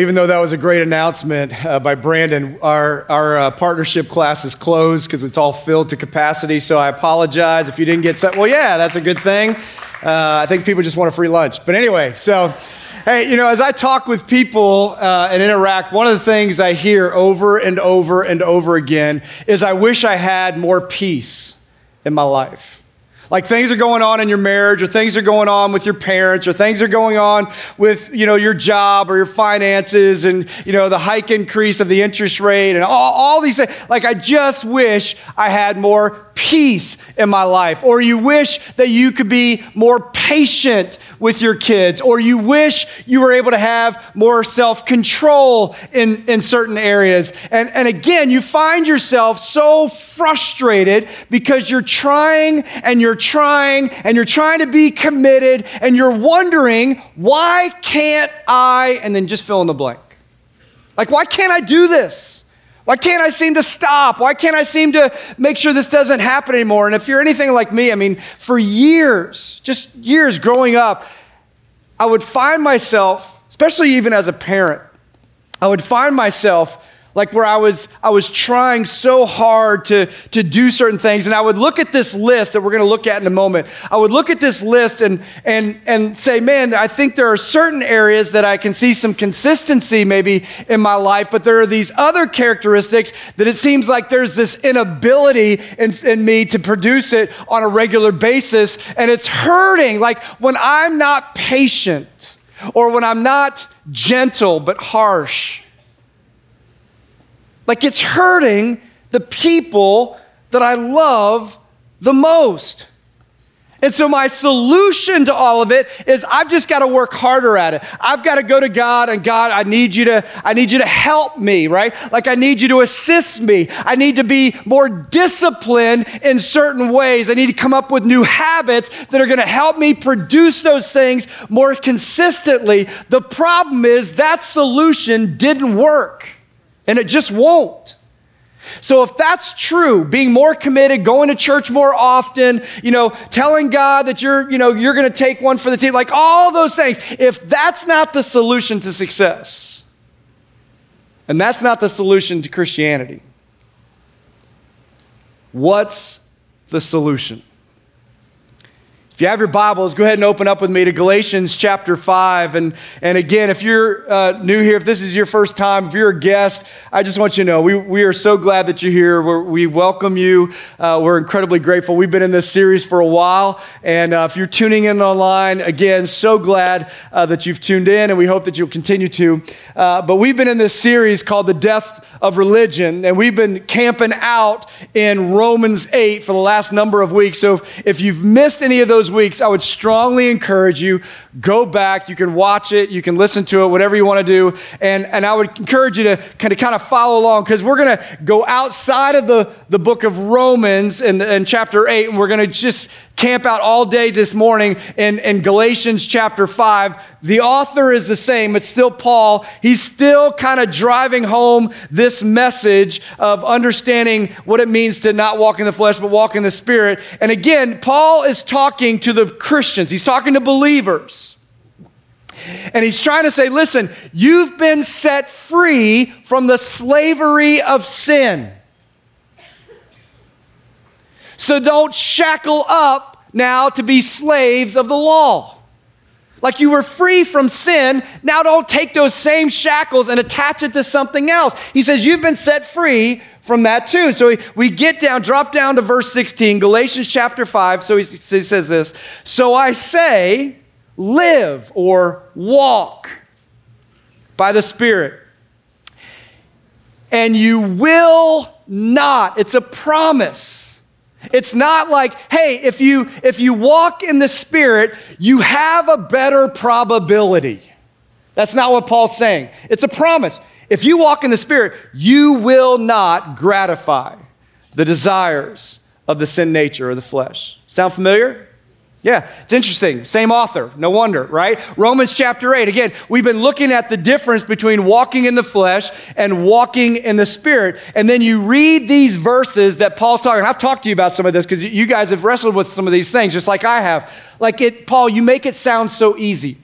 Even though that was a great announcement uh, by Brandon, our, our uh, partnership class is closed because it's all filled to capacity. So I apologize if you didn't get set. Well, yeah, that's a good thing. Uh, I think people just want a free lunch. But anyway, so hey, you know, as I talk with people uh, and interact, one of the things I hear over and over and over again is I wish I had more peace in my life. Like things are going on in your marriage, or things are going on with your parents, or things are going on with you know your job or your finances, and you know the hike increase of the interest rate, and all, all these things. Like I just wish I had more peace in my life, or you wish that you could be more patient with your kids, or you wish you were able to have more self control in, in certain areas. And, and again, you find yourself so frustrated because you're trying and you're trying and you're trying to be committed and you're wondering, why can't I? And then just fill in the blank. Like, why can't I do this? Why can't I seem to stop? Why can't I seem to make sure this doesn't happen anymore? And if you're anything like me, I mean, for years, just years growing up, I would find myself, especially even as a parent, I would find myself like where I was, I was trying so hard to, to do certain things. And I would look at this list that we're going to look at in a moment. I would look at this list and, and, and say, man, I think there are certain areas that I can see some consistency maybe in my life, but there are these other characteristics that it seems like there's this inability in, in me to produce it on a regular basis. And it's hurting. Like when I'm not patient or when I'm not gentle but harsh like it's hurting the people that I love the most. And so, my solution to all of it is I've just got to work harder at it. I've got to go to God and God, I need you to, I need you to help me, right? Like I need you to assist me. I need to be more disciplined in certain ways. I need to come up with new habits that are going to help me produce those things more consistently. The problem is that solution didn't work and it just won't. So if that's true, being more committed, going to church more often, you know, telling God that you're, you know, you're going to take one for the team, like all those things, if that's not the solution to success, and that's not the solution to Christianity, what's the solution? If you have your Bibles, go ahead and open up with me to Galatians chapter 5. And, and again, if you're uh, new here, if this is your first time, if you're a guest, I just want you to know we, we are so glad that you're here. We're, we welcome you. Uh, we're incredibly grateful. We've been in this series for a while. And uh, if you're tuning in online, again, so glad uh, that you've tuned in, and we hope that you'll continue to. Uh, but we've been in this series called The Death of Religion, and we've been camping out in Romans 8 for the last number of weeks. So if, if you've missed any of those, weeks, I would strongly encourage you go back. You can watch it, you can listen to it, whatever you want to do. And, and I would encourage you to kind of, kind of follow along because we're going to go outside of the, the book of Romans in, in chapter 8, and we're going to just camp out all day this morning in, in Galatians chapter 5. The author is the same, it's still Paul. He's still kind of driving home this message of understanding what it means to not walk in the flesh, but walk in the spirit. And again, Paul is talking to the Christians, he's talking to believers. And he's trying to say, listen, you've been set free from the slavery of sin. So don't shackle up now to be slaves of the law. Like you were free from sin, now don't take those same shackles and attach it to something else. He says, You've been set free from that too. So we get down, drop down to verse 16, Galatians chapter 5. So he says this So I say, live or walk by the Spirit, and you will not. It's a promise it's not like, hey, if you if you walk in the spirit, you have a better probability. That's not what Paul's saying. It's a promise. If you walk in the spirit, you will not gratify the desires of the sin nature or the flesh. Sound familiar? Yeah, it's interesting. Same author, no wonder, right? Romans chapter 8. Again, we've been looking at the difference between walking in the flesh and walking in the spirit. And then you read these verses that Paul's talking. I've talked to you about some of this because you guys have wrestled with some of these things, just like I have. Like it, Paul, you make it sound so easy.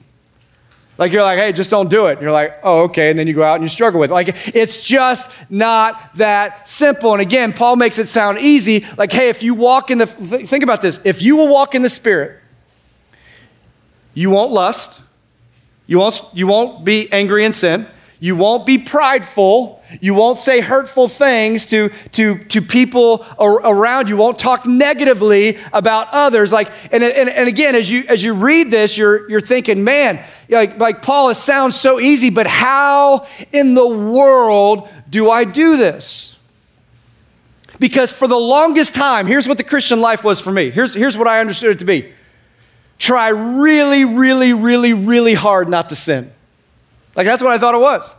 Like you're like, hey, just don't do it. And you're like, oh, okay. And then you go out and you struggle with it. Like it's just not that simple. And again, Paul makes it sound easy. Like, hey, if you walk in the, think about this. If you will walk in the Spirit, you won't lust. You won't, you won't be angry in sin. You won't be prideful. You won't say hurtful things to, to, to people around you. Won't talk negatively about others. Like, and, and, and again, as you, as you read this, you're, you're thinking, man, like, like Paul, it sounds so easy, but how in the world do I do this? Because for the longest time, here's what the Christian life was for me. Here's, here's what I understood it to be try really, really, really, really hard not to sin. Like that's what I thought it was.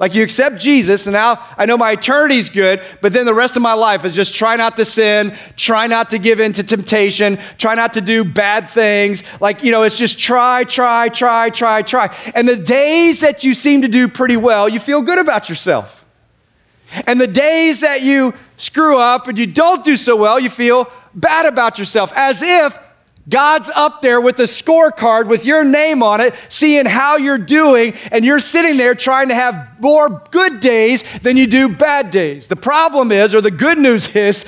Like you accept Jesus, and now I know my eternity's good, but then the rest of my life is just try not to sin, try not to give in to temptation, try not to do bad things. Like, you know, it's just try, try, try, try, try. And the days that you seem to do pretty well, you feel good about yourself. And the days that you screw up and you don't do so well, you feel bad about yourself, as if God's up there with a scorecard with your name on it, seeing how you're doing, and you're sitting there trying to have more good days than you do bad days. The problem is, or the good news is,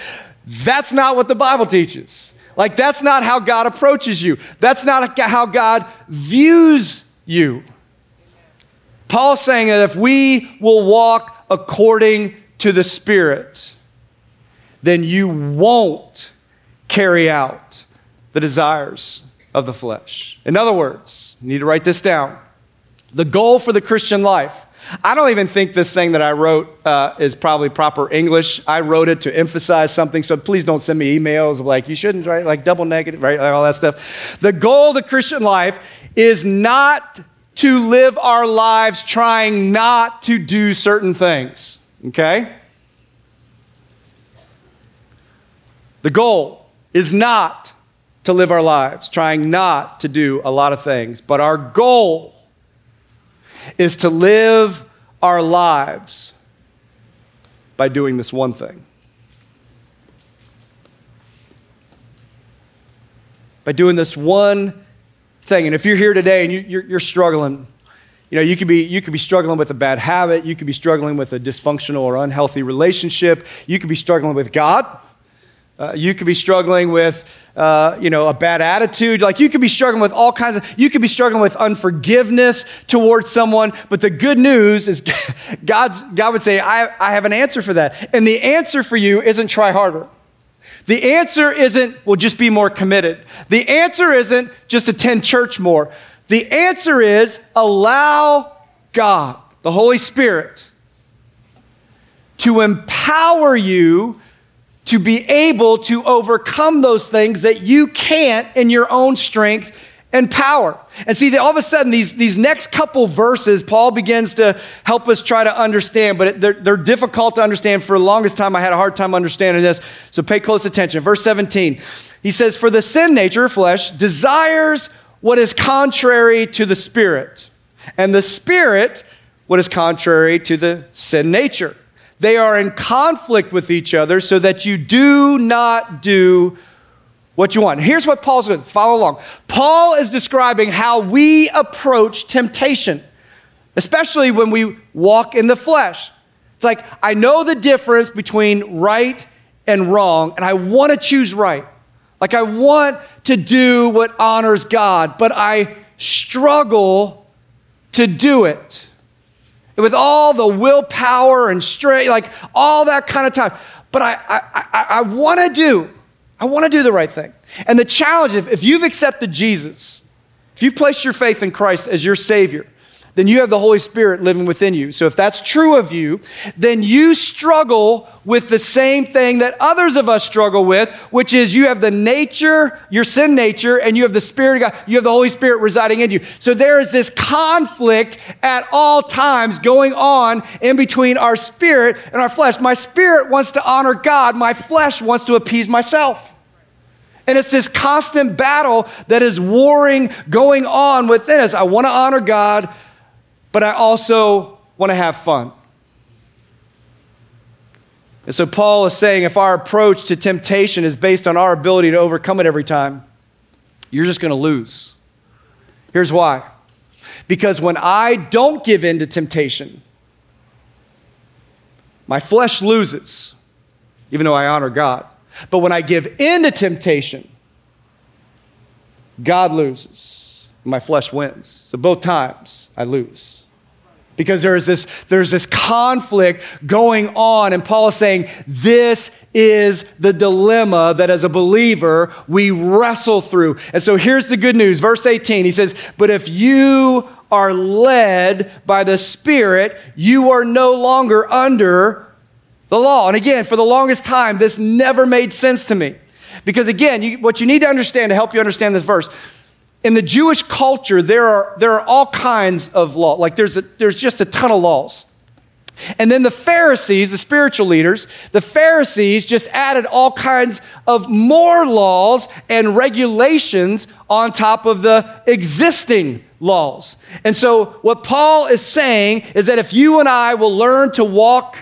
that's not what the Bible teaches. Like, that's not how God approaches you, that's not how God views you. Paul's saying that if we will walk according to the Spirit, then you won't carry out the desires of the flesh. In other words, you need to write this down. The goal for the Christian life. I don't even think this thing that I wrote uh, is probably proper English. I wrote it to emphasize something, so please don't send me emails of like, you shouldn't, right? Like double negative, right? Like all that stuff. The goal of the Christian life is not to live our lives trying not to do certain things, okay? The goal is not to live our lives, trying not to do a lot of things. But our goal is to live our lives by doing this one thing. By doing this one thing. And if you're here today and you, are struggling, you know, you could, be, you could be struggling with a bad habit, you could be struggling with a dysfunctional or unhealthy relationship, you could be struggling with God. Uh, you could be struggling with, uh, you know, a bad attitude. Like you could be struggling with all kinds of, you could be struggling with unforgiveness towards someone. But the good news is God's, God would say, I, I have an answer for that. And the answer for you isn't try harder. The answer isn't, well, just be more committed. The answer isn't just attend church more. The answer is allow God, the Holy Spirit, to empower you to be able to overcome those things that you can't in your own strength and power. And see, all of a sudden, these, these next couple verses, Paul begins to help us try to understand, but they're, they're difficult to understand. For the longest time, I had a hard time understanding this. So pay close attention. Verse 17, he says, For the sin nature, flesh, desires what is contrary to the spirit, and the spirit, what is contrary to the sin nature. They are in conflict with each other so that you do not do what you want. Here's what Paul's going to follow along. Paul is describing how we approach temptation, especially when we walk in the flesh. It's like, I know the difference between right and wrong, and I want to choose right. Like, I want to do what honors God, but I struggle to do it with all the willpower and strength, like all that kind of time. But I, I, I, I want to do, I want to do the right thing. And the challenge, if, if you've accepted Jesus, if you've placed your faith in Christ as your Savior, then you have the Holy Spirit living within you. So if that's true of you, then you struggle with the same thing that others of us struggle with, which is you have the nature, your sin nature, and you have the Spirit of God, you have the Holy Spirit residing in you. So there is this conflict at all times going on in between our spirit and our flesh. My spirit wants to honor God, my flesh wants to appease myself. And it's this constant battle that is warring going on within us. I want to honor God but I also want to have fun. And so Paul is saying if our approach to temptation is based on our ability to overcome it every time, you're just going to lose. Here's why Because when I don't give in to temptation, my flesh loses, even though I honor God. But when I give in to temptation, God loses, my flesh wins. So both times I lose. Because there's this, there's this conflict going on, and Paul is saying, This is the dilemma that as a believer we wrestle through. And so here's the good news. Verse 18, he says, But if you are led by the Spirit, you are no longer under the law. And again, for the longest time, this never made sense to me. Because again, you, what you need to understand to help you understand this verse, in the Jewish culture, there are, there are all kinds of law. Like there's, a, there's just a ton of laws. And then the Pharisees, the spiritual leaders, the Pharisees just added all kinds of more laws and regulations on top of the existing laws. And so, what Paul is saying is that if you and I will learn to walk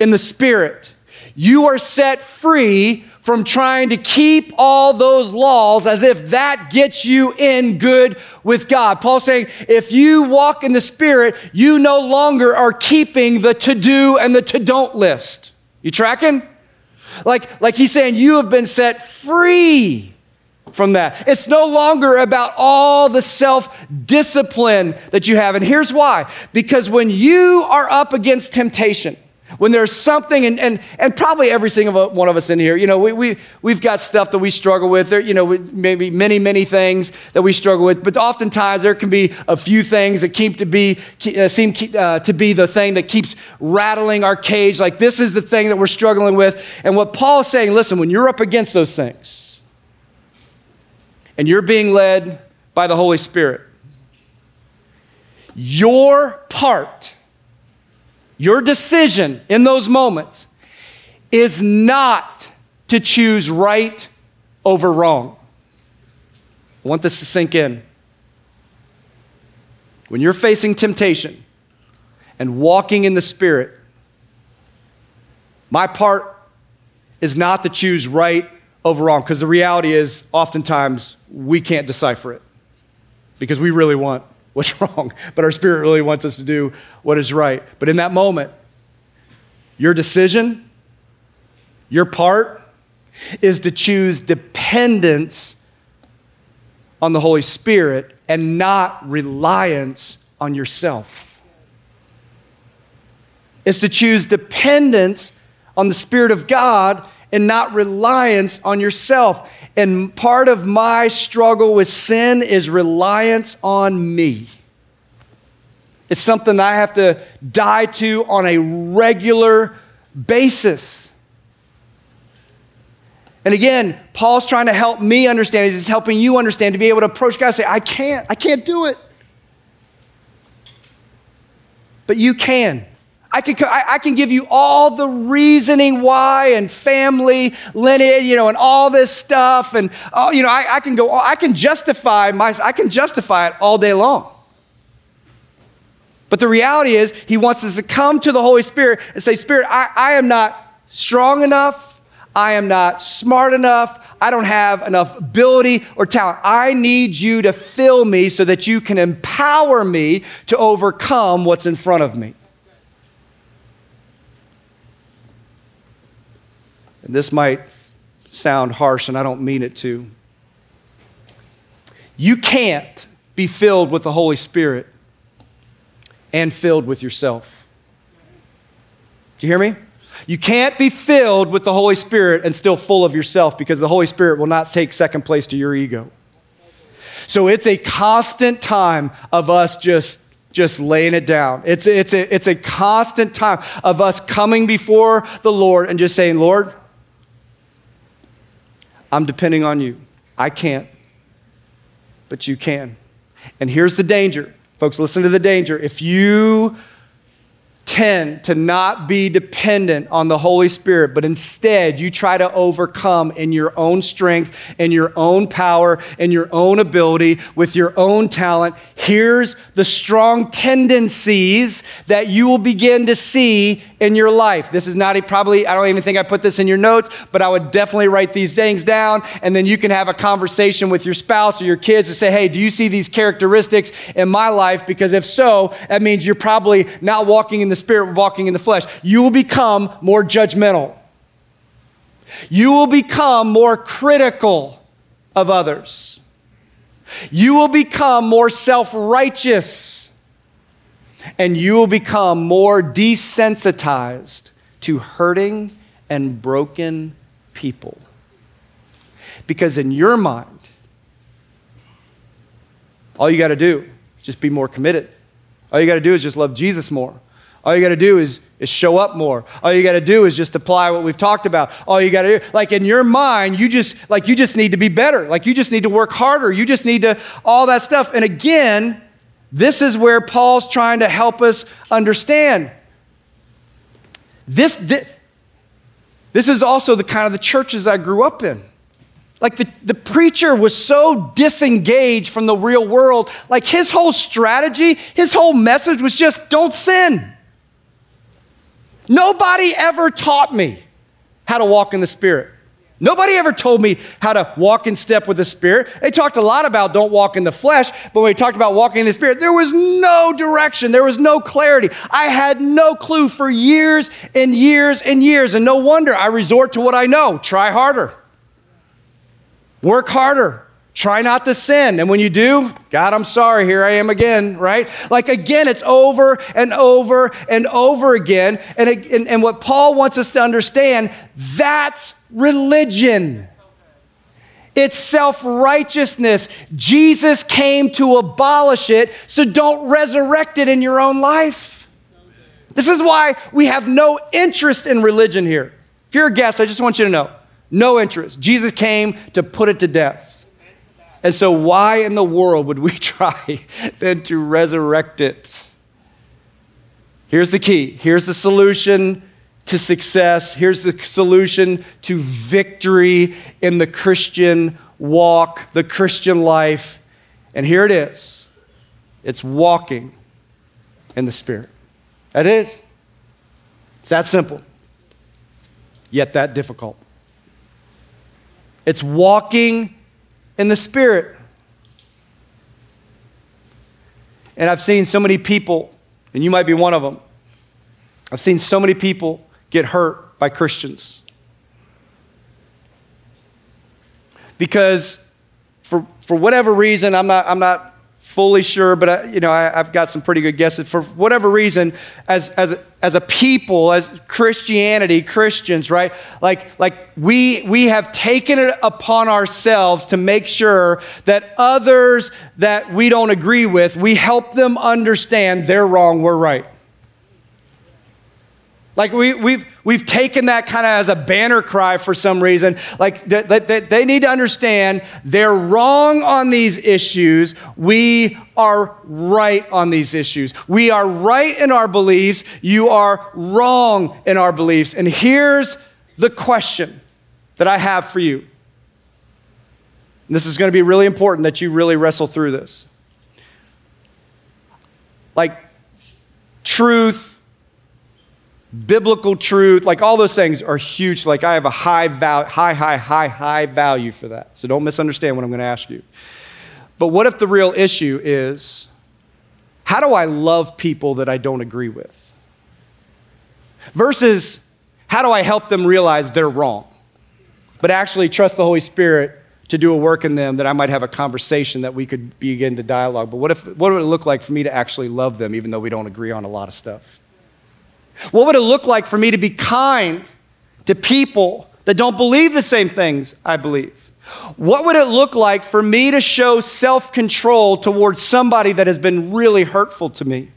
in the Spirit, you are set free from trying to keep all those laws as if that gets you in good with God. Paul's saying, if you walk in the Spirit, you no longer are keeping the to do and the to don't list. You tracking? Like, like he's saying, you have been set free from that. It's no longer about all the self discipline that you have. And here's why because when you are up against temptation, when there's something, and, and, and probably every single one of us in here, you know, we, we, we've got stuff that we struggle with. There, you know, maybe many, many things that we struggle with, but oftentimes there can be a few things that keep to be, uh, seem uh, to be the thing that keeps rattling our cage. Like this is the thing that we're struggling with. And what Paul is saying, listen, when you're up against those things and you're being led by the Holy Spirit, your part your decision in those moments is not to choose right over wrong. I want this to sink in. When you're facing temptation and walking in the Spirit, my part is not to choose right over wrong, because the reality is, oftentimes, we can't decipher it because we really want what's wrong, but our spirit really wants us to do what is right. But in that moment, your decision, your part, is to choose dependence on the Holy Spirit and not reliance on yourself. It's to choose dependence on the Spirit of God and not reliance on yourself. And part of my struggle with sin is reliance on me. It's something I have to die to on a regular basis. And again, Paul's trying to help me understand. He's helping you understand to be able to approach God and say, I can't, I can't do it. But you can. I can, I can give you all the reasoning why and family lineage, you know, and all this stuff. And, oh, you know, I, I can go, I can justify my, I can justify it all day long. But the reality is, he wants us to come to the Holy Spirit and say, Spirit, I, I am not strong enough. I am not smart enough. I don't have enough ability or talent. I need you to fill me so that you can empower me to overcome what's in front of me. And this might sound harsh, and I don't mean it to. You can't be filled with the Holy Spirit and filled with yourself. Do you hear me? You can't be filled with the Holy Spirit and still full of yourself because the Holy Spirit will not take second place to your ego. So it's a constant time of us just just laying it down. It's, it's, a, it's a constant time of us coming before the Lord and just saying, Lord, I'm depending on you. I can't, but you can. And here's the danger. Folks, listen to the danger. If you tend to not be dependent on the Holy Spirit, but instead you try to overcome in your own strength, in your own power, in your own ability, with your own talent, here's the strong tendencies that you will begin to see in your life. This is not a, probably, I don't even think I put this in your notes, but I would definitely write these things down. And then you can have a conversation with your spouse or your kids and say, hey, do you see these characteristics in my life? Because if so, that means you're probably not walking in the spirit, walking in the flesh. You will become more judgmental. You will become more critical of others. You will become more self righteous. And you will become more desensitized to hurting and broken people. Because in your mind, all you got to do is just be more committed. All you got to do is just love Jesus more. All you got to do is, is show up more. All you got to do is just apply what we've talked about. All you got to do, like in your mind, you just like you just need to be better. Like you just need to work harder. You just need to all that stuff. And again, this is where Paul's trying to help us understand. This, this, this is also the kind of the churches I grew up in. Like the, the preacher was so disengaged from the real world. Like his whole strategy, his whole message was just don't sin. Nobody ever taught me how to walk in the Spirit. Nobody ever told me how to walk in step with the Spirit. They talked a lot about don't walk in the flesh, but when we talked about walking in the Spirit, there was no direction, there was no clarity. I had no clue for years and years and years, and no wonder I resort to what I know try harder, work harder, Try not to sin. And when you do, God, I'm sorry, here I am again, right? Like again, it's over and over and over again. And, and, and what Paul wants us to understand, that's religion. It's self righteousness. Jesus came to abolish it, so don't resurrect it in your own life. This is why we have no interest in religion here. If you're a guest, I just want you to know no interest. Jesus came to put it to death. And so, why in the world would we try then to resurrect it? Here's the key. Here's the solution to success. Here's the solution to victory in the Christian walk, the Christian life. And here it is it's walking in the Spirit. That is. It's that simple, yet that difficult. It's walking in the Spirit. And I've seen so many people, and you might be one of them. I've seen so many people get hurt by Christians. Because for, for whatever reason, I'm not, I'm not fully sure, but I, you know, I, have got some pretty good guesses. For whatever reason, as, as, as a people, as Christianity, Christians, right? Like, like we, we have taken it upon ourselves to make sure that others that we don't agree with, we help them understand they're wrong, we're right. Like we, we've, we've taken that kind of as a banner cry for some reason. Like that, that, they need to understand they're wrong on these issues. We are right on these issues. We are right in our beliefs. You are wrong in our beliefs. And here's the question that I have for you. And this is going to be really important that you really wrestle through this. Like truth biblical truth, like all those things are huge. Like I have a high value, high, high, high, high value for that. So don't misunderstand what I'm going to ask you. But what if the real issue is how do I love people that I don't agree with? Versus how do I help them realize they're wrong? But actually trust the Holy Spirit to do a work in them that I might have a conversation that we could begin to dialogue. But what if what would it look like for me to actually love them even though we don't agree on a lot of stuff? What would it look like for me to be kind to people that don't believe the same things I believe? What would it look like for me to show self control towards somebody that has been really hurtful to me?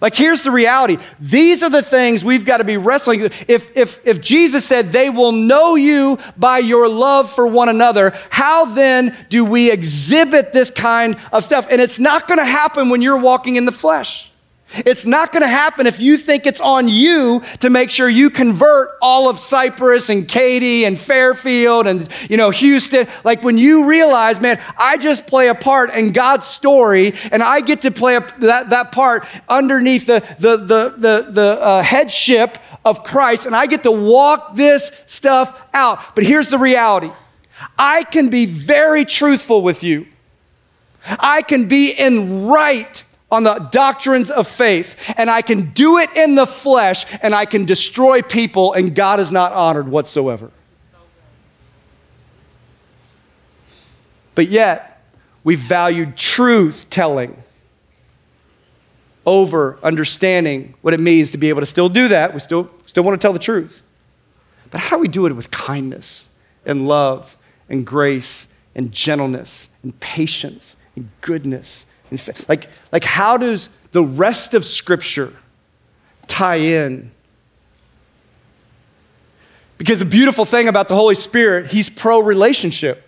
Like, here's the reality. These are the things we've got to be wrestling. If, if, if Jesus said they will know you by your love for one another, how then do we exhibit this kind of stuff? And it's not going to happen when you're walking in the flesh. It's not going to happen if you think it's on you to make sure you convert all of Cypress and Katy and Fairfield and you know Houston. Like when you realize, man, I just play a part in God's story, and I get to play a, that, that part underneath the the the the, the uh, headship of Christ, and I get to walk this stuff out. But here's the reality: I can be very truthful with you. I can be in right on the doctrines of faith, and I can do it in the flesh, and I can destroy people, and God is not honored whatsoever. But yet, we valued truth telling over understanding what it means to be able to still do that. We still, still want to tell the truth. But how do we do it with kindness and love and grace and gentleness and patience and goodness like, like, how does the rest of Scripture tie in? Because the beautiful thing about the Holy Spirit, He's pro relationship.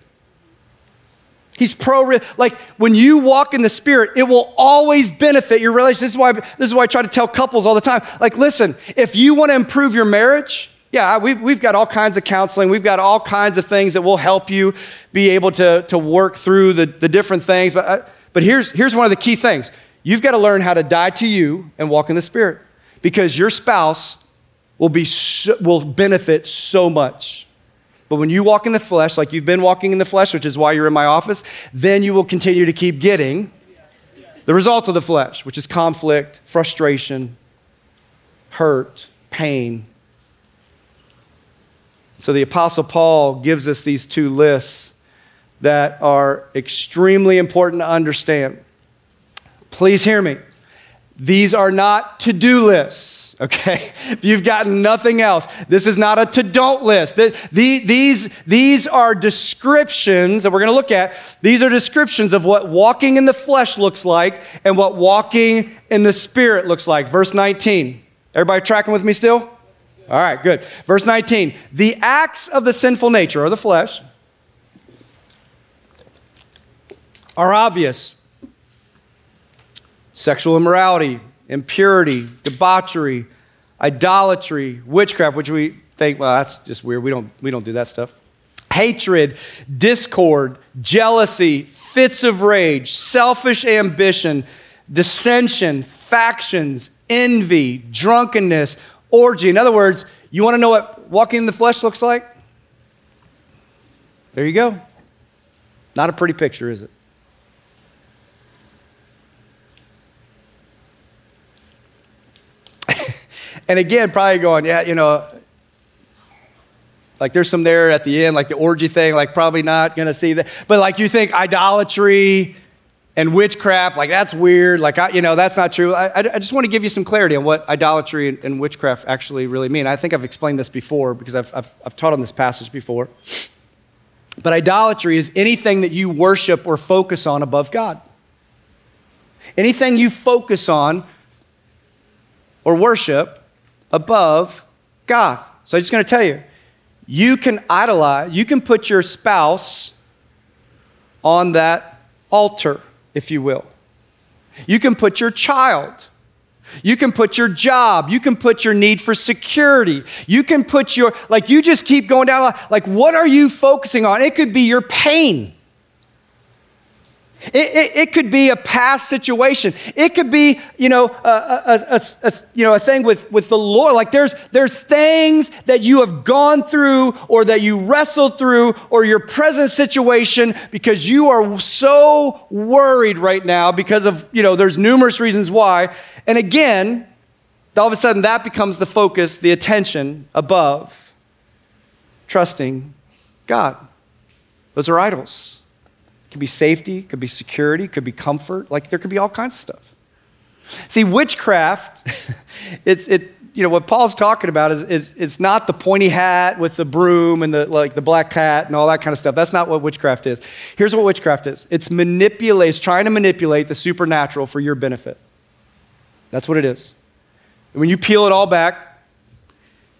He's pro, like when you walk in the Spirit, it will always benefit your relationship. This is why, this is why I try to tell couples all the time. Like, listen, if you want to improve your marriage, yeah, we've, we've got all kinds of counseling. We've got all kinds of things that will help you be able to, to work through the, the different things. But I, but here's, here's one of the key things you've got to learn how to die to you and walk in the Spirit because your spouse will, be so, will benefit so much. But when you walk in the flesh, like you've been walking in the flesh, which is why you're in my office, then you will continue to keep getting the results of the flesh, which is conflict, frustration, hurt, pain. So the Apostle Paul gives us these two lists that are extremely important to understand. Please hear me. These are not to do lists, okay? If you've gotten nothing else, this is not a to don't list. These, these are descriptions that we're gonna look at. These are descriptions of what walking in the flesh looks like and what walking in the spirit looks like. Verse 19. Everybody tracking with me still? All right, good. Verse 19. The acts of the sinful nature, or the flesh, are obvious sexual immorality, impurity, debauchery, idolatry, witchcraft, which we think, well, that's just weird. We don't, we don't do that stuff. Hatred, discord, jealousy, fits of rage, selfish ambition, dissension, factions, envy, drunkenness, orgy. In other words, you want to know what walking in the flesh looks like? There you go. Not a pretty picture, is it? And again, probably going, yeah, you know, like there's some there at the end, like the orgy thing, like probably not gonna see that. But like you think idolatry and witchcraft, like that's weird. Like, I, you know, that's not true. I, I just want to give you some clarity on what idolatry and, and, witchcraft actually really mean. I think I've explained this before because I've, I've, I've taught on this passage before. But idolatry is anything that you worship or focus on above God. Anything you focus on or worship above God. So I'm just going to tell you you can idolize, you can put your spouse on that altar, if you will. You can put your child. You can put your job. You can put your need for security. You can put your, like, you just keep going down. Like, what are you focusing on? It could be your pain. It, it, it, could be a past situation. It could be, you know, a, a, a, a, you know, a thing with, with the Lord. Like there's, there's things that you have gone through or that you wrestled through or your present situation because you are so worried right now because of, you know, there's numerous reasons why. And again, all of a sudden that becomes the focus, the attention above trusting God. Those are idols could be safety, could be security, could be comfort. Like there could be all kinds of stuff. See, witchcraft, it's, it, you know, what Paul's talking about is, is it's not the pointy hat with the broom and the, like the black cat and all that kind of stuff. That's not what witchcraft is. Here's what witchcraft is it's manipulate, it's trying to manipulate the supernatural for your benefit. That's what it is. And When you peel it all back,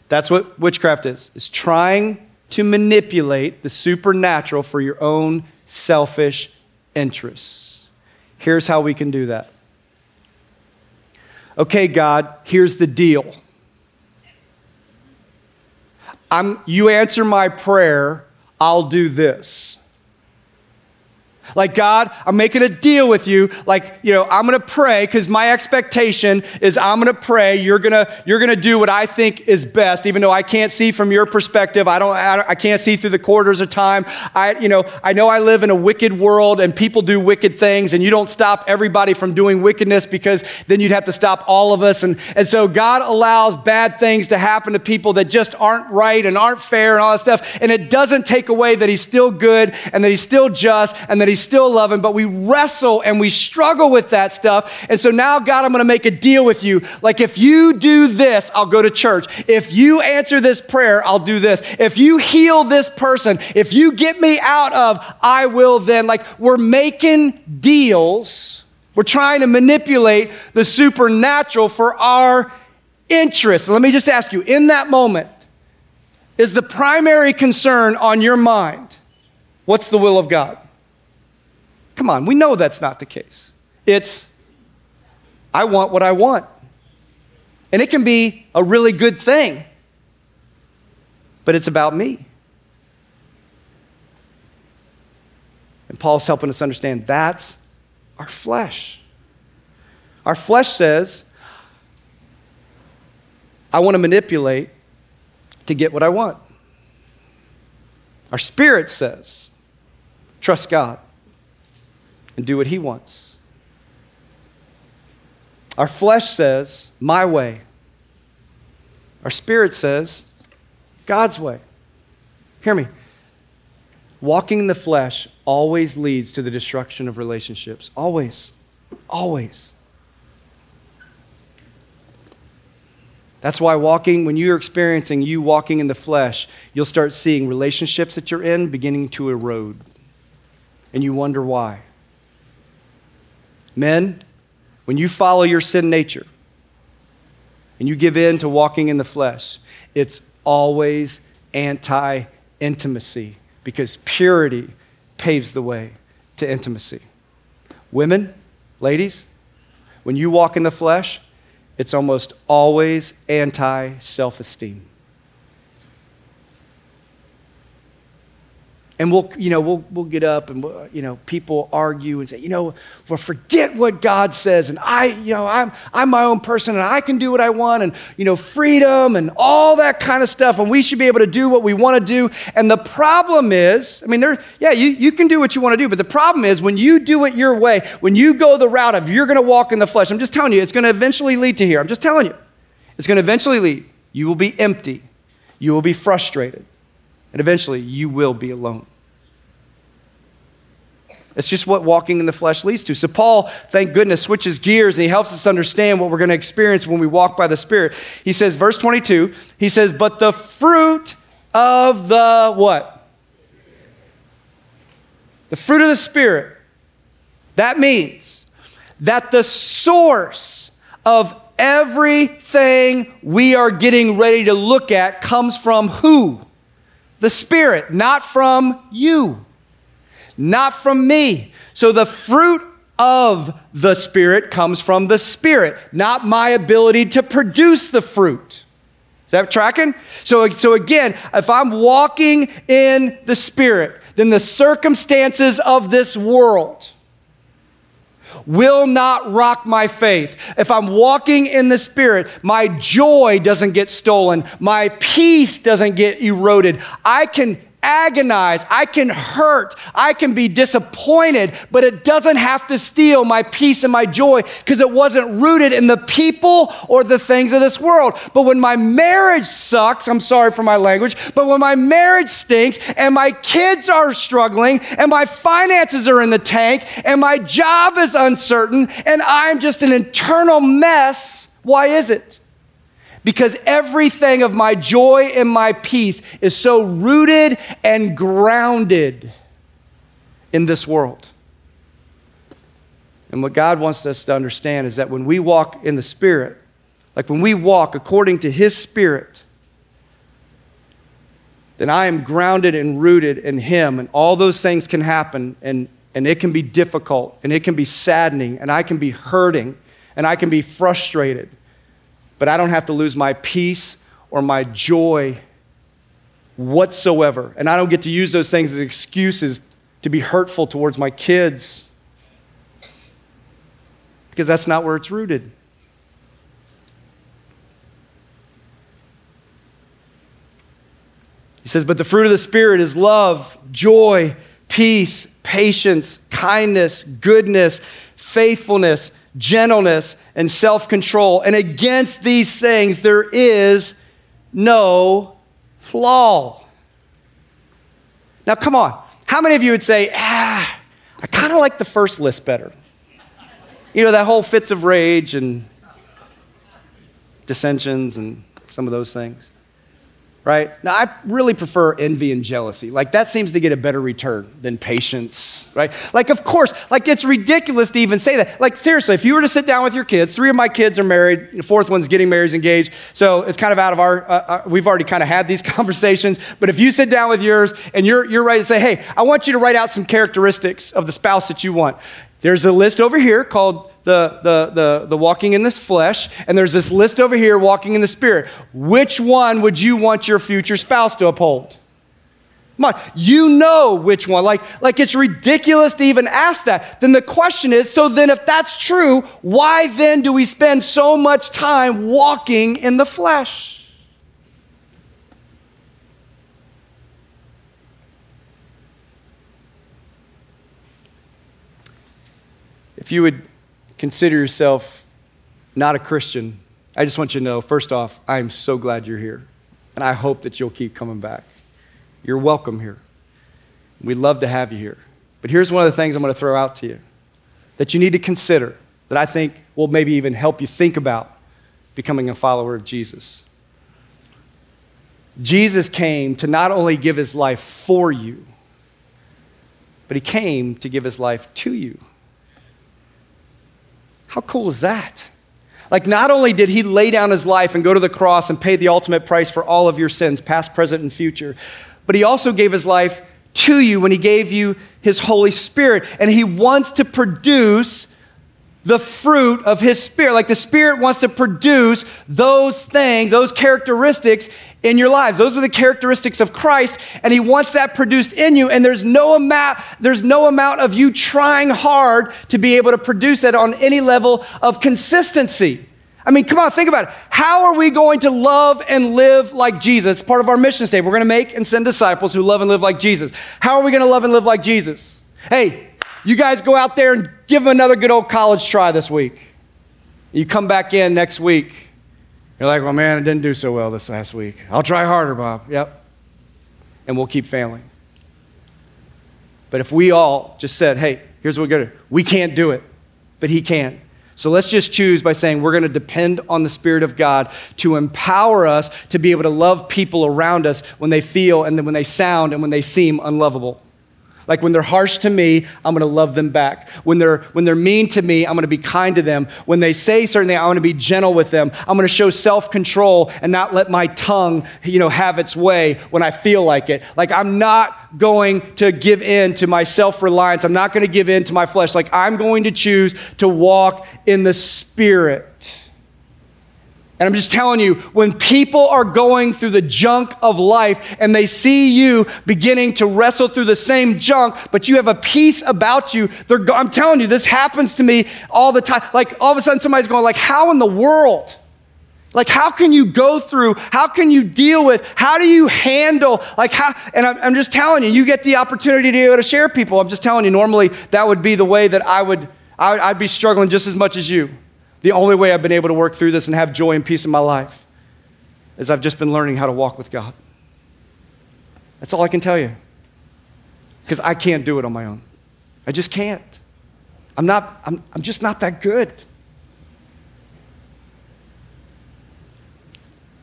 that's what witchcraft is. It's trying to manipulate the supernatural for your own selfish interests. Here's how we can do that okay, God, here's the deal. I'm, you answer my prayer, I'll do this. Like, God, I'm making a deal with you. Like, you know, I'm gonna pray because my expectation is I'm gonna pray. You're gonna, you're gonna do what I think is best, even though I can't see from your perspective. I don't, I, I can't see through the quarters of time. I, you know, I know I live in a wicked world and people do wicked things, and you don't stop everybody from doing wickedness because then you'd have to stop all of us. And, and so God allows bad things to happen to people that just aren't right and aren't fair and all that stuff. And it doesn't take away that He's still good and that He's still just and that He's still loving, but we wrestle and we struggle with that stuff. And so now, God, I'm going to make a deal with you. Like, if you do this, I'll go to church. If you answer this prayer, I'll do this. If you heal this person, if you get me out of, I will then. Like, we're making deals. We're trying to manipulate the supernatural for our interest. Let me just ask you in that moment, is the primary concern on your mind what's the will of God? Come on, we know that's not the case. It's, I want what I want. And it can be a really good thing, but it's about me. And Paul's helping us understand that's our flesh. Our flesh says, I want to manipulate to get what I want. Our spirit says, trust God and do what He wants. Our flesh says, my way. Our spirit says, God's way. Hear me. Walking in the flesh always leads to the destruction of relationships. Always. Always. That's why walking, when you're experiencing you walking in the flesh, you'll start seeing relationships that you're in beginning to erode. And you wonder why. Men, when you follow your sin nature and you give in to walking in the flesh, it's always anti intimacy because purity paves the way to intimacy. Women, ladies, when you walk in the flesh, it's almost always anti self esteem. And we'll, you know, we'll, we'll get up and, you know, people argue and say, you know, well, forget what God says. And I, you know, I'm, I'm my own person and I can do what I want and, you know, freedom and all that kind of stuff. And we should be able to do what we want to do. And the problem is, I mean, there, yeah, you, you can do what you want to do. But the problem is when you do it your way, when you go the route of you're going to walk in the flesh, I'm just telling you, it's going to eventually lead to here. I'm just telling you. It's going to eventually lead. You will be empty. You will be frustrated and eventually you will be alone. It's just what walking in the flesh leads to. So, Paul, thank goodness, switches gears and he helps us understand what we're going to experience when we walk by the Spirit. He says, verse 22, he says, But the fruit of the what? The fruit of the Spirit. That means that the source of everything we are getting ready to look at comes from who? The Spirit, not from you, not from me. So the fruit of the Spirit comes from the Spirit, not my ability to produce the fruit. Is that tracking? So, so again, if I'm walking in the Spirit, then the circumstances of this world, will not rock my faith. If I'm walking in the Spirit, my joy doesn't get stolen, my peace doesn't get eroded. I can agonize, I can hurt, I can be disappointed, but it doesn't have to steal my peace and my joy because it wasn't rooted in the people or the things of this world. But when my marriage sucks, I'm sorry for my language, but when my marriage stinks and my kids are struggling and my finances are in the tank and my job is uncertain and I'm just an internal mess, why is it? Because everything of my joy and my peace is so rooted and grounded in this world. And what God wants us to understand is that when we walk in the Spirit, like when we walk according to His Spirit, then I am grounded and rooted in Him, and all those things can happen, and, and it can be difficult, and it can be saddening, and I can be hurting, and I can be frustrated, but I don't have to lose my peace or my joy whatsoever. And I don't get to use those things as excuses to be hurtful towards my kids because that's not where it's rooted. He says, But the fruit of the Spirit is love, joy, peace, patience, kindness, goodness, faithfulness, gentleness, and self control. And against these things there is no law. Now, come on. How many of you would say, ah, I kind of like the first list better? You know, that whole fits of rage and dissensions and some of those things right? Now, I really prefer envy and jealousy. Like, that seems to get a better return than patience, right? Like, of course, like, it's ridiculous to even say that. Like, seriously, if you were to sit down with your kids, three of my kids are married, the fourth one's getting married, engaged, so it's kind of out of our, uh, uh, we've already kind of had these conversations. But if you sit down with yours and you're, you're ready to say, hey, I want you to write out some characteristics of the spouse that you want, there's a list over here called the, the, the, the walking in this flesh, and there's this list over here, walking in the spirit. Which one would you want your future spouse to uphold? Come on, you know which one. Like, like it's ridiculous to even ask that. Then the question is so then, if that's true, why then do we spend so much time walking in the flesh? If you would consider yourself not a Christian, I just want you to know first off, I am so glad you're here. And I hope that you'll keep coming back. You're welcome here. We'd love to have you here. But here's one of the things I'm going to throw out to you that you need to consider that I think will maybe even help you think about becoming a follower of Jesus. Jesus came to not only give his life for you, but he came to give his life to you. How cool is that? Like, not only did he lay down his life and go to the cross and pay the ultimate price for all of your sins, past, present, and future, but he also gave his life to you when he gave you his Holy Spirit. And he wants to produce the fruit of his spirit. Like the spirit wants to produce those things, those characteristics in your lives. Those are the characteristics of Christ, and he wants that produced in you. And there's no amount, there's no amount of you trying hard to be able to produce that on any level of consistency. I mean, come on, think about it. How are we going to love and live like Jesus? It's part of our mission statement. We're going to make and send disciples who love and live like Jesus. How are we going to love and live like Jesus? Hey, you guys go out there and give them another good old college try this week. You come back in next week. You're like, well, man, I didn't do so well this last week. I'll try harder, Bob. Yep. And we'll keep failing. But if we all just said, hey, here's what we're going to do, we can't do it, but he can. So let's just choose by saying we're going to depend on the Spirit of God to empower us to be able to love people around us when they feel and then when they sound and when they seem unlovable. Like when they're harsh to me, I'm going to love them back. When they're, when they're mean to me, I'm going to be kind to them. When they say certain things, I want to be gentle with them. I'm going to show self-control and not let my tongue, you know, have its way when I feel like it. Like I'm not going to give in to my self-reliance. I'm not going to give in to my flesh. Like I'm going to choose to walk in the spirit. And I'm just telling you, when people are going through the junk of life and they see you beginning to wrestle through the same junk, but you have a peace about you, I'm telling you, this happens to me all the time. Like all of a sudden somebody's going like, how in the world? Like, how can you go through? How can you deal with? How do you handle? Like, how? And I'm, I'm just telling you, you get the opportunity to be able to share people. I'm just telling you, normally that would be the way that I would, I, I'd be struggling just as much as you. The only way I've been able to work through this and have joy and peace in my life is I've just been learning how to walk with God. That's all I can tell you. Because I can't do it on my own. I just can't. I'm not, I'm, I'm just not that good.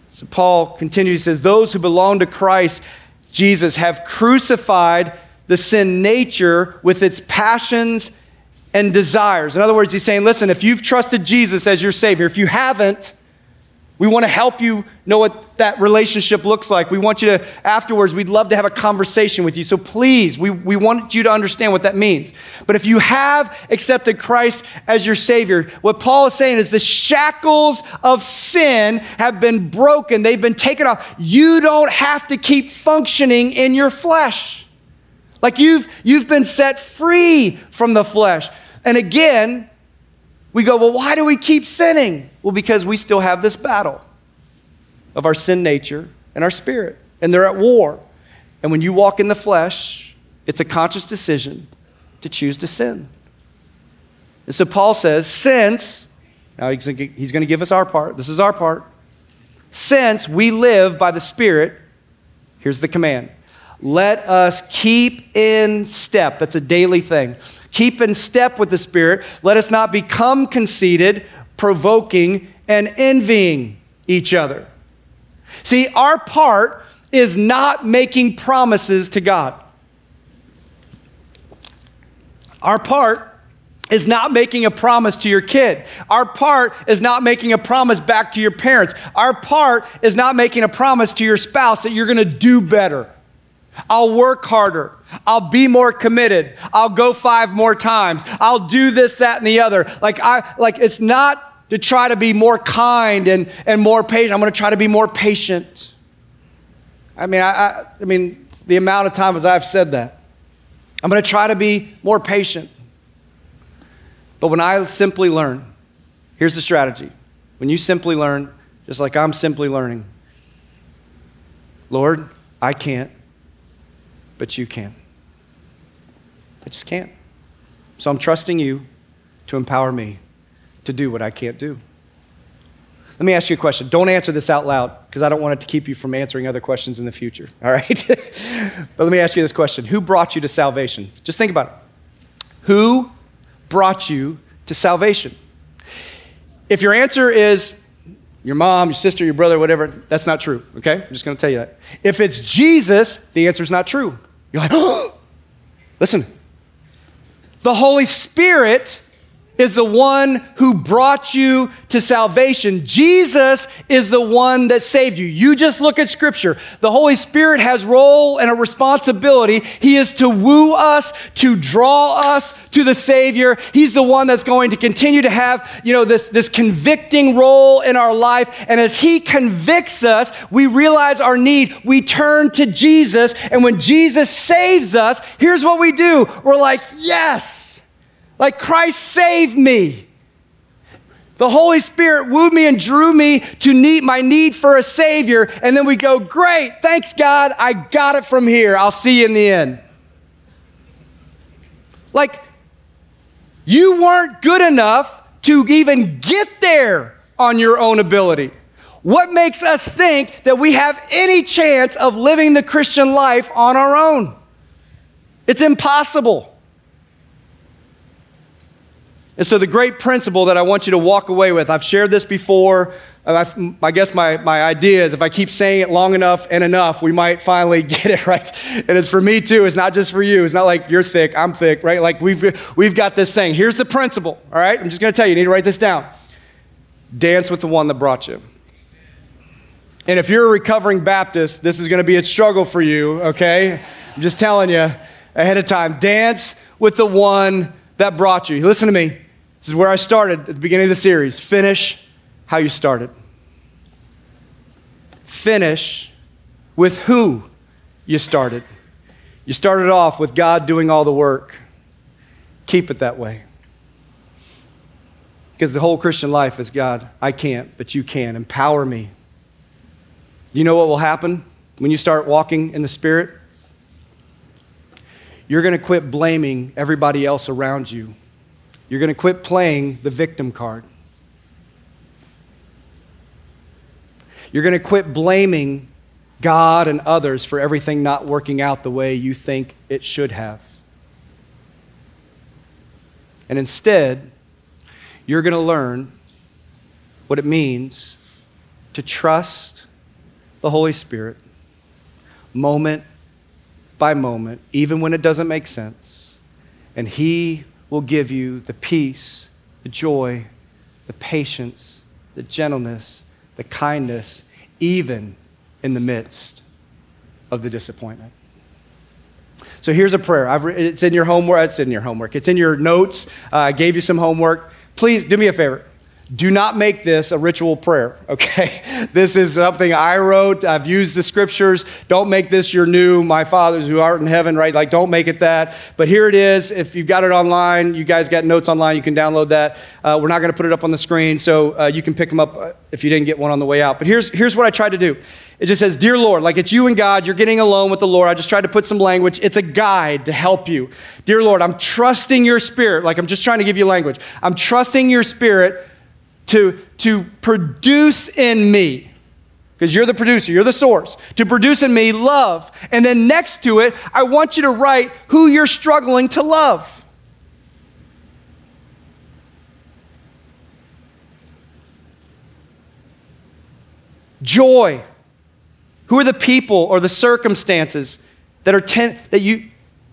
So Paul continues, he says, Those who belong to Christ Jesus have crucified the sin nature with its passions and desires. In other words, he's saying, listen, if you've trusted Jesus as your Savior, if you haven't, We want to help you know what that relationship looks like. We want you to, afterwards, we'd love to have a conversation with you. So please, we, we want you to understand what that means. But if you have accepted Christ as your Savior, what Paul is saying is the shackles of sin have been broken, they've been taken off. You don't have to keep functioning in your flesh. Like you've, you've been set free from the flesh. And again, we go, well, why do we keep sinning? Well, because we still have this battle of our sin nature and our spirit, and they're at war. And when you walk in the flesh, it's a conscious decision to choose to sin. And so Paul says, since, now he's going to give us our part, this is our part. Since we live by the Spirit, here's the command let us keep in step. That's a daily thing. Keep in step with the Spirit. Let us not become conceited, provoking, and envying each other. See, our part is not making promises to God. Our part is not making a promise to your kid. Our part is not making a promise back to your parents. Our part is not making a promise to your spouse that you're going to do better. I'll work harder. I'll be more committed. I'll go five more times. I'll do this, that, and the other. Like I like it's not to try to be more kind and, and more patient. I'm gonna try to be more patient. I mean, I, I, I mean, the amount of times I've said that. I'm gonna try to be more patient. But when I simply learn, here's the strategy. When you simply learn, just like I'm simply learning, Lord, I can't but you can't. I just can't. So I'm trusting you to empower me to do what I can't do. Let me ask you a question. Don't answer this out loud because I don't want it to keep you from answering other questions in the future, all right? but let me ask you this question Who brought you to salvation? Just think about it. Who brought you to salvation? If your answer is your mom, your sister, your brother, whatever, that's not true, okay? I'm just gonna tell you that. If it's Jesus, the answer is not true. You're like, oh, listen. The Holy Spirit is the one who brought you to salvation. Jesus is the one that saved you. You just look at scripture. The Holy Spirit has role and a responsibility. He is to woo us, to draw us to the Savior. He's the one that's going to continue to have, you know, this, this convicting role in our life. And as He convicts us, we realize our need. We turn to Jesus. And when Jesus saves us, here's what we do. We're like, yes. Like Christ saved me. The Holy Spirit wooed me and drew me to meet my need for a Savior. And then we go, Great, thanks God, I got it from here. I'll see you in the end. Like, you weren't good enough to even get there on your own ability. What makes us think that we have any chance of living the Christian life on our own? It's impossible. And so, the great principle that I want you to walk away with, I've shared this before. I guess my, my idea is if I keep saying it long enough and enough, we might finally get it right. And it's for me too, it's not just for you. It's not like you're thick, I'm thick, right? Like we've, we've got this thing. Here's the principle, all right? I'm just gonna tell you, you need to write this down. Dance with the one that brought you. And if you're a recovering Baptist, this is gonna be a struggle for you, okay? I'm just telling you ahead of time. Dance with the one that brought you. Listen to me. This is where I started at the beginning of the series. Finish how you started. Finish with who you started. You started off with God doing all the work. Keep it that way. Because the whole Christian life is God, I can't, but you can. Empower me. You know what will happen when you start walking in the Spirit? You're going to quit blaming everybody else around you. You're going to quit playing the victim card. You're going to quit blaming God and others for everything not working out the way you think it should have. And instead, you're going to learn what it means to trust the Holy Spirit moment by moment, even when it doesn't make sense. And He will give you the peace, the joy, the patience, the gentleness, the kindness, even in the midst of the disappointment. So here's a prayer. It's in your homework. It's in your homework. It's in your notes. Uh, I gave you some homework. Please do me a favor. Do not make this a ritual prayer, okay? This is something I wrote. I've used the scriptures. Don't make this your new, my fathers who art in heaven, right? Like, don't make it that. But here it is. If you've got it online, you guys got notes online, you can download that. Uh, we're not going to put it up on the screen, so uh, you can pick them up uh, if you didn't get one on the way out. But here's, here's what I tried to do it just says, Dear Lord, like it's you and God, you're getting alone with the Lord. I just tried to put some language. It's a guide to help you. Dear Lord, I'm trusting your spirit. Like I'm just trying to give you language. I'm trusting your spirit to, to produce in me, because you're the producer, you're the source, to produce in me love. And then next to it, I want you to write who you're struggling to love. Joy. Who are the people or the circumstances that are ten, that you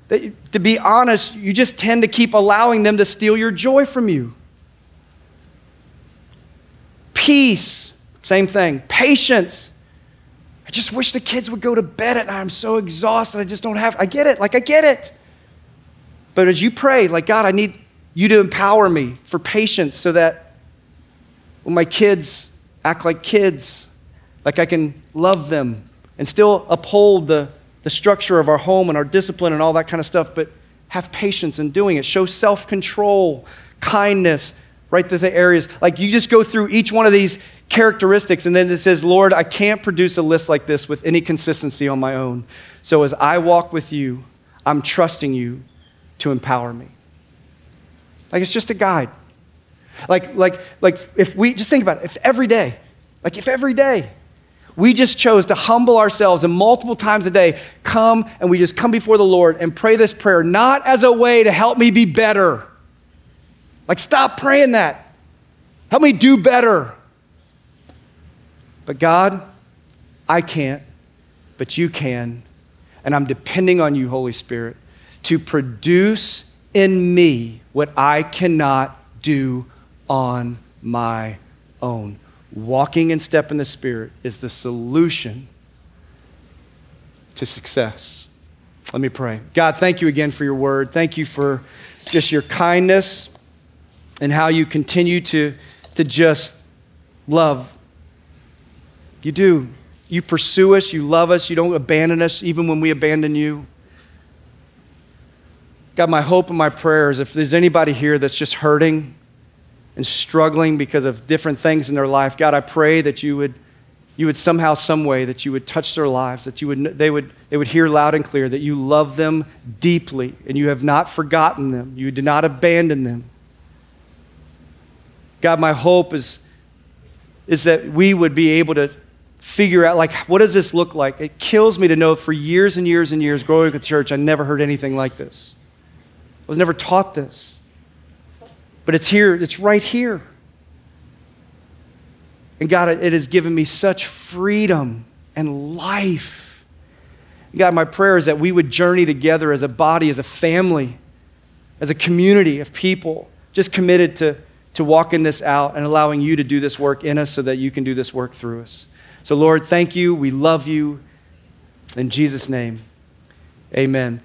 that, to be honest, you just tend to keep allowing them to steal your joy from you? Peace, same thing. Patience. I just wish the kids would go to bed at night. I'm so exhausted. I just don't have, I get it. Like, I get it. But as you pray, like, God, I need you to empower me for patience so that when my kids act like kids, like I can love them and still uphold the, the structure of our home and our discipline and all that kind of stuff, but have patience in doing it. Show self control, kindness, right the areas. Like you just go through each one of these characteristics, and then it says, Lord, I can't produce a list like this with any consistency on my own. So as I walk with you, I'm trusting you to empower me. Like it's just a guide. Like, like, like if we just think about it, if every day, like if every day we just chose to humble ourselves and multiple times a day come and we just come before the Lord and pray this prayer, not as a way to help me be better like, stop praying that. Help me do better. But God, I can't, but you can. And I'm depending on you, Holy Spirit, to produce in me what I cannot do on my own. Walking in step in the Spirit is the solution to success. Let me pray. God, thank you again for your word. Thank you for just your kindness and how you continue to, to just love. You do. You pursue us, you love us, you don't abandon us even when we abandon you. God, my hope and my prayer is if there's anybody here that's just hurting and struggling because of different things in their life, God, I pray that you would, you would somehow, some way, that you would touch their lives, that you would, they, would, they would hear loud and clear that you love them deeply and you have not forgotten them. You did not abandon them. God, my hope is, is that we would be able to figure out, like, what does this look like? It kills me to know for years and years and years growing up at church, I never heard anything like this. I was never taught this. But it's here, it's right here. And God, it has given me such freedom and life. God, my prayer is that we would journey together as a body, as a family, as a community of people, just committed to to walk in this out and allowing you to do this work in us so that you can do this work through us. So, Lord, thank you. We love you. In Jesus' name, amen.